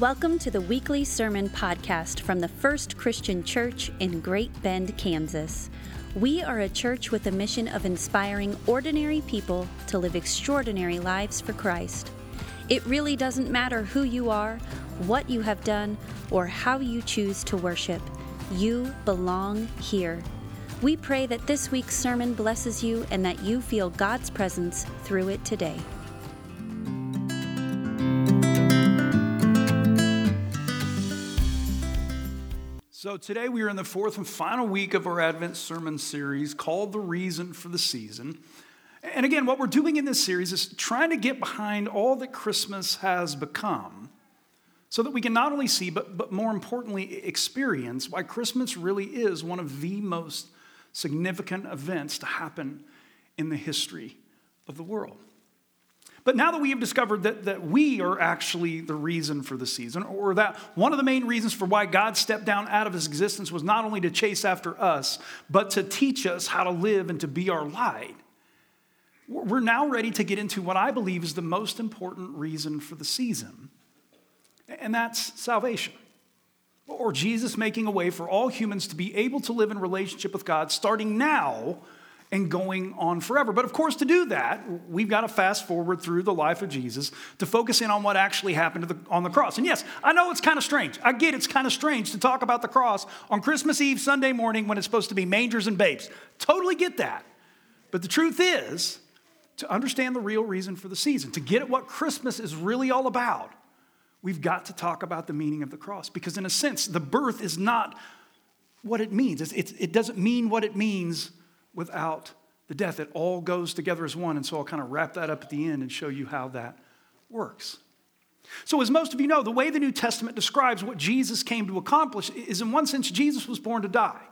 Welcome to the weekly sermon podcast from the First Christian Church in Great Bend, Kansas. We are a church with a mission of inspiring ordinary people to live extraordinary lives for Christ. It really doesn't matter who you are, what you have done, or how you choose to worship. You belong here. We pray that this week's sermon blesses you and that you feel God's presence through it today. So, today we are in the fourth and final week of our Advent sermon series called The Reason for the Season. And again, what we're doing in this series is trying to get behind all that Christmas has become so that we can not only see, but, but more importantly, experience why Christmas really is one of the most significant events to happen in the history of the world. But now that we have discovered that, that we are actually the reason for the season, or that one of the main reasons for why God stepped down out of his existence was not only to chase after us, but to teach us how to live and to be our light, we're now ready to get into what I believe is the most important reason for the season, and that's salvation. Or Jesus making a way for all humans to be able to live in relationship with God starting now and going on forever. But of course, to do that, we've got to fast forward through the life of Jesus to focus in on what actually happened the, on the cross. And yes, I know it's kind of strange. I get it's kind of strange to talk about the cross on Christmas Eve, Sunday morning, when it's supposed to be mangers and babes. Totally get that. But the truth is, to understand the real reason for the season, to get at what Christmas is really all about, we've got to talk about the meaning of the cross. Because, in a sense, the birth is not what it means. It's, it doesn't mean what it means without the death. It all goes together as one. And so I'll kind of wrap that up at the end and show you how that works. So, as most of you know, the way the New Testament describes what Jesus came to accomplish is, in one sense, Jesus was born to die.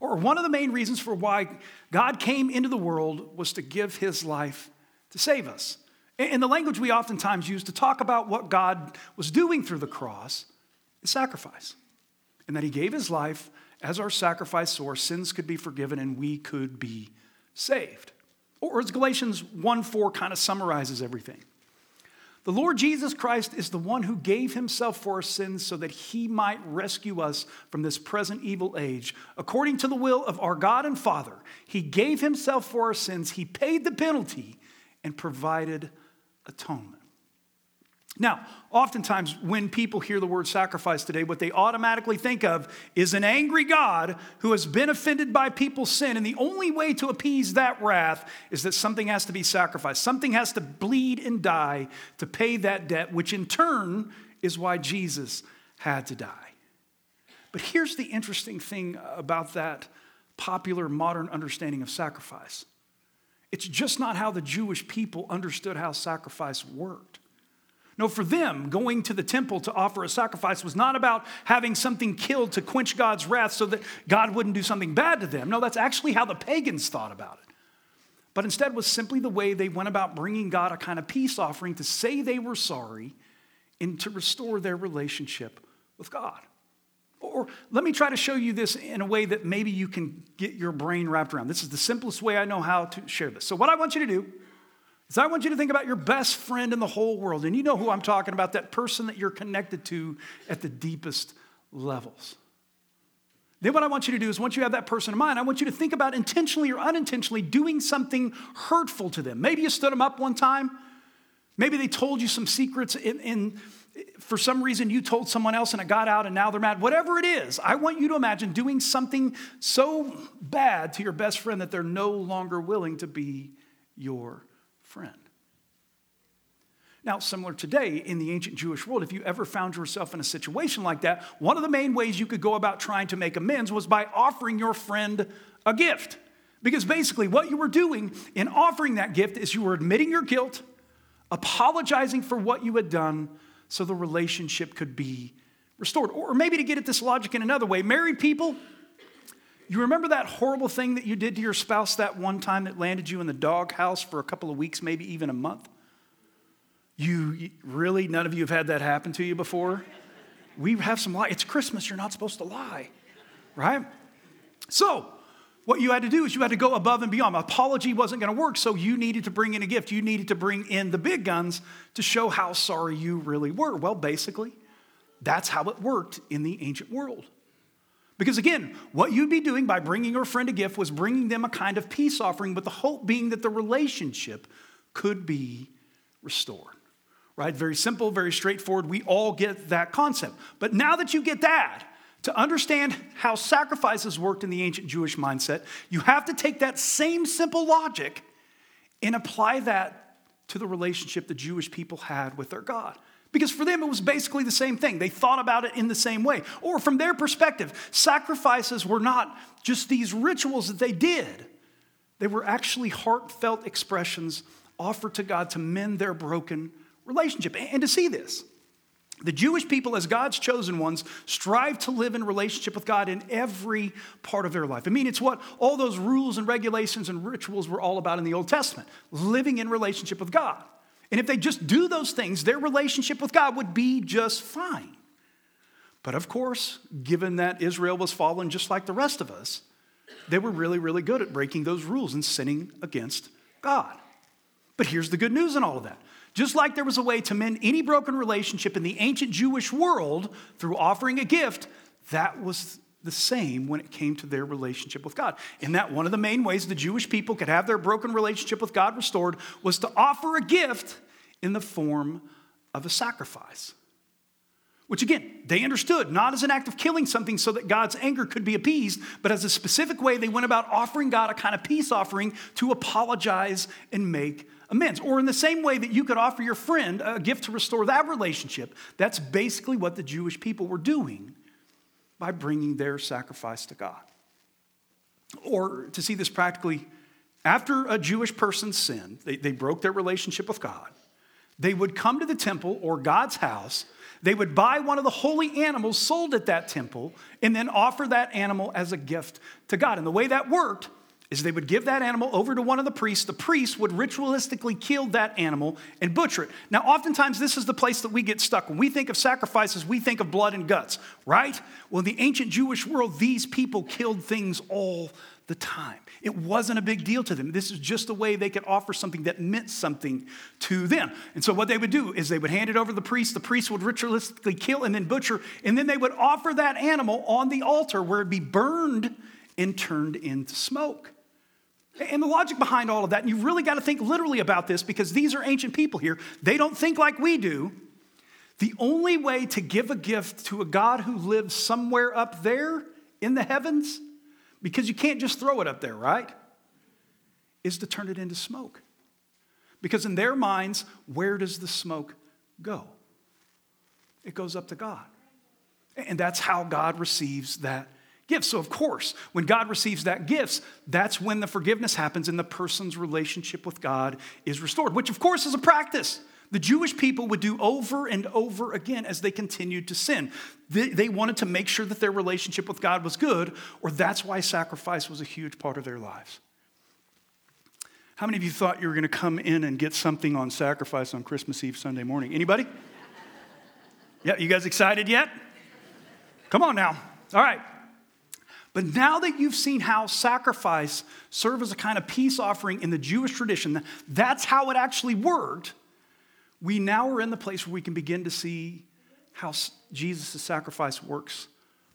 Or one of the main reasons for why God came into the world was to give his life to save us. And the language we oftentimes use to talk about what God was doing through the cross is sacrifice. And that He gave His life as our sacrifice so our sins could be forgiven and we could be saved. Or as Galatians 1 4 kind of summarizes everything. The Lord Jesus Christ is the one who gave himself for our sins so that he might rescue us from this present evil age. According to the will of our God and Father, he gave himself for our sins, he paid the penalty, and provided atonement. Now, oftentimes when people hear the word sacrifice today, what they automatically think of is an angry God who has been offended by people's sin. And the only way to appease that wrath is that something has to be sacrificed. Something has to bleed and die to pay that debt, which in turn is why Jesus had to die. But here's the interesting thing about that popular modern understanding of sacrifice it's just not how the Jewish people understood how sacrifice worked. No, for them, going to the temple to offer a sacrifice was not about having something killed to quench God's wrath so that God wouldn't do something bad to them. No, that's actually how the pagans thought about it. But instead was simply the way they went about bringing God a kind of peace offering to say they were sorry and to restore their relationship with God. Or let me try to show you this in a way that maybe you can get your brain wrapped around. This is the simplest way I know how to share this. So, what I want you to do is I want you to think about your best friend in the whole world. And you know who I'm talking about, that person that you're connected to at the deepest levels. Then, what I want you to do is, once you have that person in mind, I want you to think about intentionally or unintentionally doing something hurtful to them. Maybe you stood them up one time. Maybe they told you some secrets in, in for some reason you told someone else and it got out and now they're mad. Whatever it is, I want you to imagine doing something so bad to your best friend that they're no longer willing to be your friend. Now, similar today in the ancient Jewish world, if you ever found yourself in a situation like that, one of the main ways you could go about trying to make amends was by offering your friend a gift. Because basically, what you were doing in offering that gift is you were admitting your guilt, apologizing for what you had done, so the relationship could be restored. Or maybe to get at this logic in another way, married people, you remember that horrible thing that you did to your spouse that one time that landed you in the doghouse for a couple of weeks, maybe even a month? You really, none of you have had that happen to you before? We have some lie. It's Christmas, you're not supposed to lie, right? So, what you had to do is you had to go above and beyond. Apology wasn't going to work, so you needed to bring in a gift. You needed to bring in the big guns to show how sorry you really were. Well, basically, that's how it worked in the ancient world. Because again, what you'd be doing by bringing your friend a gift was bringing them a kind of peace offering, but the hope being that the relationship could be restored. Right? Very simple, very straightforward. We all get that concept. But now that you get that, to understand how sacrifices worked in the ancient Jewish mindset, you have to take that same simple logic and apply that to the relationship the Jewish people had with their God. Because for them, it was basically the same thing. They thought about it in the same way. Or from their perspective, sacrifices were not just these rituals that they did, they were actually heartfelt expressions offered to God to mend their broken relationship. And to see this, the Jewish people, as God's chosen ones, strive to live in relationship with God in every part of their life. I mean, it's what all those rules and regulations and rituals were all about in the Old Testament living in relationship with God. And if they just do those things, their relationship with God would be just fine. But of course, given that Israel was fallen just like the rest of us, they were really, really good at breaking those rules and sinning against God. But here's the good news in all of that. Just like there was a way to mend any broken relationship in the ancient Jewish world through offering a gift, that was the same when it came to their relationship with God. And that one of the main ways the Jewish people could have their broken relationship with God restored was to offer a gift in the form of a sacrifice. Which again, they understood not as an act of killing something so that God's anger could be appeased, but as a specific way they went about offering God a kind of peace offering to apologize and make amends. Or in the same way that you could offer your friend a gift to restore that relationship, that's basically what the Jewish people were doing by bringing their sacrifice to God. Or to see this practically, after a Jewish person sinned, they, they broke their relationship with God, they would come to the temple or God's house. They would buy one of the holy animals sold at that temple and then offer that animal as a gift to God. And the way that worked is they would give that animal over to one of the priests. The priest would ritualistically kill that animal and butcher it. Now, oftentimes, this is the place that we get stuck. When we think of sacrifices, we think of blood and guts, right? Well, in the ancient Jewish world, these people killed things all the time. It wasn't a big deal to them. This is just a way they could offer something that meant something to them. And so, what they would do is they would hand it over to the priest. The priest would ritualistically kill and then butcher, and then they would offer that animal on the altar where it'd be burned and turned into smoke. And the logic behind all of that, and you've really got to think literally about this because these are ancient people here. They don't think like we do. The only way to give a gift to a God who lives somewhere up there in the heavens, because you can't just throw it up there, right? Is to turn it into smoke. Because in their minds, where does the smoke go? It goes up to God. And that's how God receives that gifts. So, of course, when God receives that gifts, that's when the forgiveness happens and the person's relationship with God is restored, which, of course, is a practice. The Jewish people would do over and over again as they continued to sin. They, they, wanted to make sure that their relationship with God was good, or that's why sacrifice was a huge part of their lives. How many of you thought you were going to come in and get something on sacrifice on Christmas Eve Sunday morning? Anybody? Yeah, you guys excited yet? Come on now. All right. But now that you've seen how sacrifice served as a kind of peace offering in the Jewish tradition, that's how it actually worked. We now are in the place where we can begin to see how Jesus' sacrifice works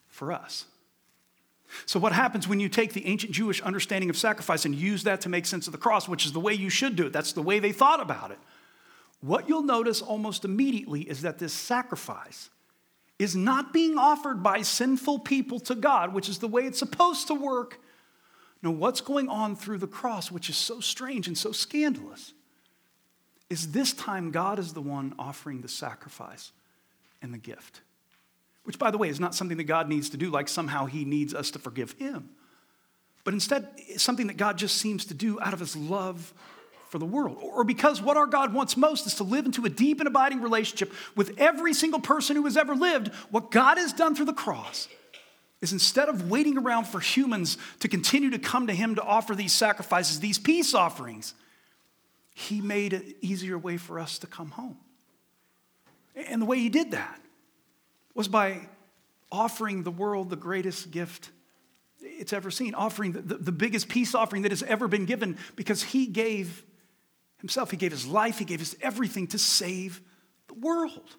for us. So, what happens when you take the ancient Jewish understanding of sacrifice and use that to make sense of the cross, which is the way you should do it? That's the way they thought about it. What you'll notice almost immediately is that this sacrifice is not being offered by sinful people to God, which is the way it's supposed to work. No, what's going on through the cross, which is so strange and so scandalous, is this time God is the one offering the sacrifice and the gift. Which, by the way, is not something that God needs to do, like somehow He needs us to forgive Him. But instead, it's something that God just seems to do out of His love for the world, or because what our God wants most is to live into a deep and abiding relationship with every single person who has ever lived. What God has done through the cross is instead of waiting around for humans to continue to come to Him to offer these sacrifices, these peace offerings, He made an easier way for us to come home. And the way He did that was by offering the world the greatest gift it's ever seen, offering the, the, the, biggest peace offering that has ever been given because he gave himself. He gave his life, he gave his everything to save the world.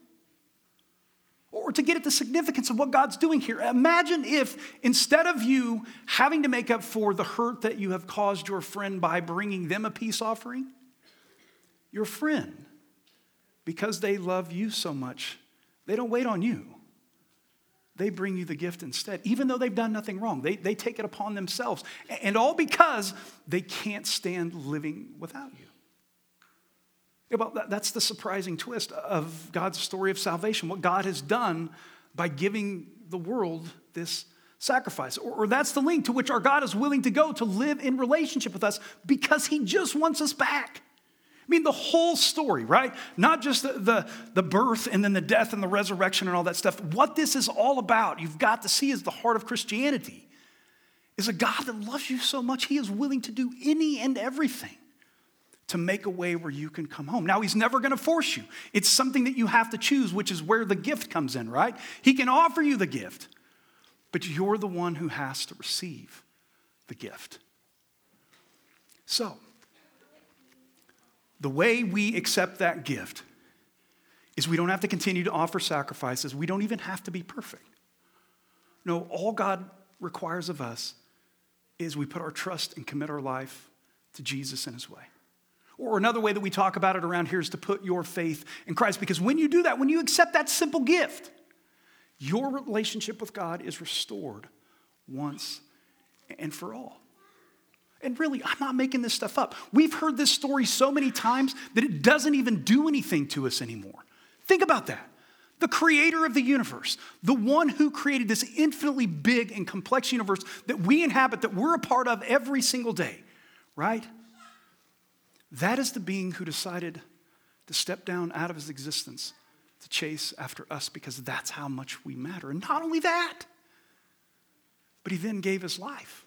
or to get at the significance of what God's doing here. Imagine if instead of you having to make up for the hurt that you have caused your friend by bringing them a peace offering, your friend, because they love you so much, they don't wait on you. They bring you the gift instead, even though they've done nothing wrong. They, they take it upon themselves. And all because they can't stand living without you. Well, that's the surprising twist of God's story of salvation, what God has done by giving the world this sacrifice. Or, or, that's the link to which our God is willing to go to live in relationship with us because he just wants us back. I mean, the whole story, right? Not just the, the, the, birth and then the death and the resurrection and all that stuff. What this is all about, you've got to see, is the heart of Christianity. Is a God that loves you so much, he is willing to do any and everything to make a way where you can come home. Now, he's never going to force you. It's something that you have to choose, which is where the gift comes in, right? He can offer you the gift, but you're the one who has to receive the gift. So, the way we accept that gift is we don't have to continue to offer sacrifices. We don't even have to be perfect. No, all God requires of us is we put our trust and commit our life to Jesus and his way. Or another way that we talk about it around here is to put your faith in Christ. Because when you do that, when you accept that simple gift, your relationship with God is restored once and for all. And really, I'm not making this stuff up. We've heard this story so many times that it doesn't even do anything to us anymore. Think about that. The creator of the universe, the one who created this infinitely big and complex universe that we inhabit, that we're a part of every single day, right? That is the being who decided to step down out of his existence to chase after us because that's how much we matter. And not only that, but he then gave his life.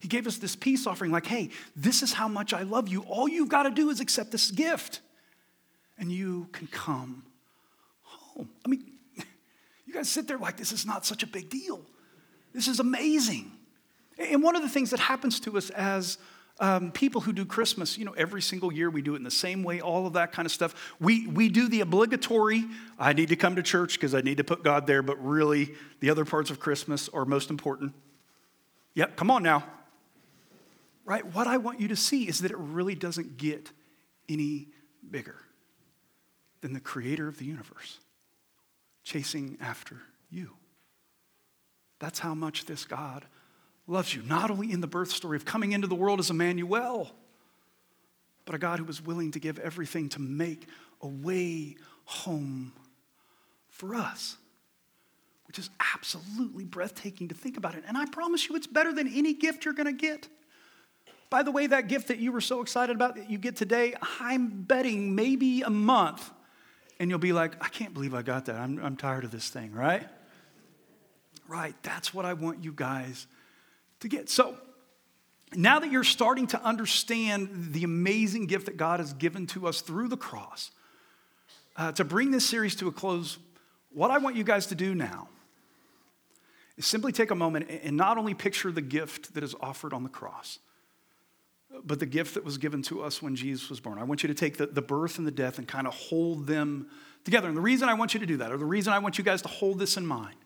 He gave us this peace offering, like, hey, this is how much I love you. All you've got to do is accept this gift, and you can come home. I mean, you guys sit there like this is not such a big deal. This is amazing. And one of the things that happens to us as um, people who do Christmas, you know, every single year we do it in the same way, all of that kind of stuff. We, we do the obligatory, I need to come to church because I need to put God there, but really the other parts of Christmas are most important. Yep, come on now. Right? What I want you to see is that it really doesn't get any bigger than the creator of the universe chasing after you. That's how much this God loves you, not only in the birth story of coming into the world as Emmanuel, but a God who was willing to give everything to make a way home for us, which is absolutely breathtaking to think about it. And I promise you, it's better than any gift you're going to get. By the way, that gift that you were so excited about that you get today, I'm betting maybe a month, and you'll be like, I can't believe I got that. I'm, I'm tired of this thing, right? Right, that's what I want you guys to get. So, now that you're starting to understand the amazing gift that God has given to us through the cross, uh, to bring this series to a close, what I want you guys to do now is simply take a moment and not only picture the gift that is offered on the cross, but the gift that was given to us when Jesus was born. I want you to take the, the birth and the death and kind of hold them together. And the reason I want you to do that, or the reason I want you guys to hold this in mind,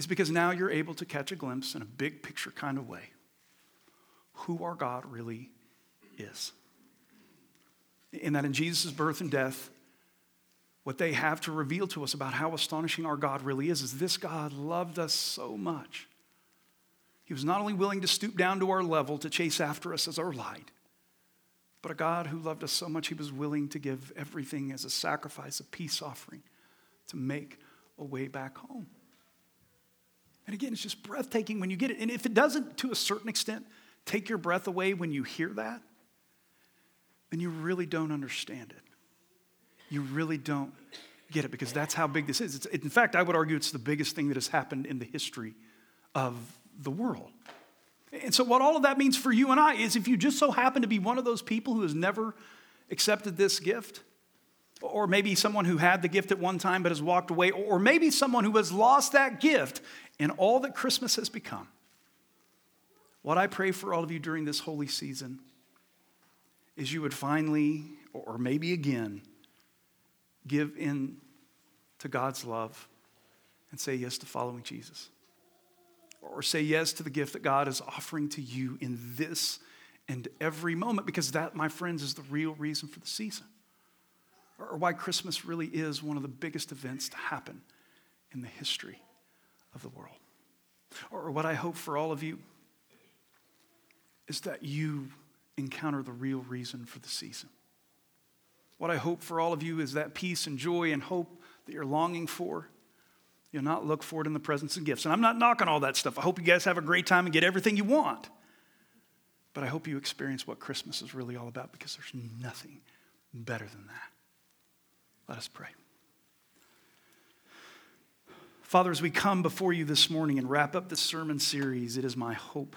is because now you're able to catch a glimpse in a big picture kind of way who our God really is. And that, in Jesus' birth and death, what they have to reveal to us about how astonishing our God really is is this God loved us so much. He was not only willing to stoop down to our level to chase after us as our light, but a God who loved us so much he was willing to give everything as a sacrifice, a peace offering to make a way back home. And again, it's just breathtaking when you get it. And if it doesn't, to a certain extent, take your breath away when you hear that, then you really don't understand it. You really don't get it because that's how big this is. It's, in fact, I would argue it's the biggest thing that has happened in the history of the world. And so, what all of that means for you and I is if you just so happen to be one of those people who has never accepted this gift, or maybe someone who had the gift at one time but has walked away, or maybe someone who has lost that gift in all that Christmas has become. What I pray for all of you during this holy season is you would finally, or maybe again, give in to God's love and say yes to following Jesus? Or say yes to the gift that God is offering to you in this and every moment? Because that, my friends, is the real reason for the season. Or why Christmas really is one of the biggest events to happen in the history of the world. Or what I hope for all of you is that you encounter the real reason for the season. What I hope for all of you is that peace and joy and hope that you're longing for. You'll not look for it in the presence of gifts. And I'm not knocking all that stuff. I hope you guys have a great time and get everything you want. But I hope you experience what Christmas is really all about because there's nothing better than that. Let us pray. Father, as we come before you this morning and wrap up this sermon series, it is my hope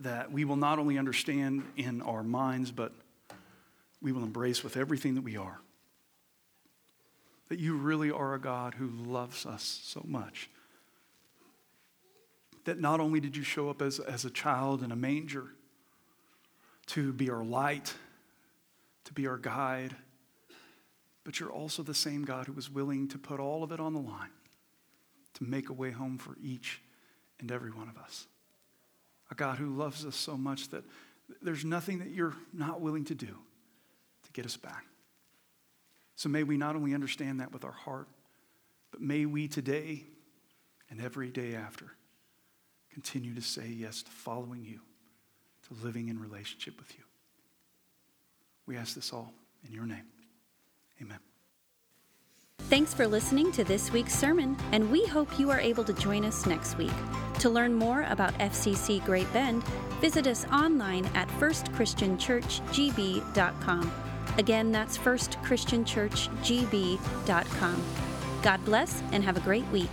that we will not only understand in our minds, but we will embrace with everything that we are. That you really are a God who loves us so much. That not only did you show up as, as a child in a manger to be our light, to be our guide, but you're also the same God who was willing to put all of it on the line to make a way home for each and every one of us a God who loves us so much that there's nothing that you're not willing to do to get us back. So may we not only understand that with our heart, but may we today and every day after continue to say yes to following you, to living in relationship with you. We ask this all in your name. Amen. Thanks for listening to this week's sermon, and we hope you are able to join us next week. To learn more about FCC Great Bend, visit us online at firstchristianchurchgb.com. Again, that's firstchristianchurchgb.com. God bless and have a great week.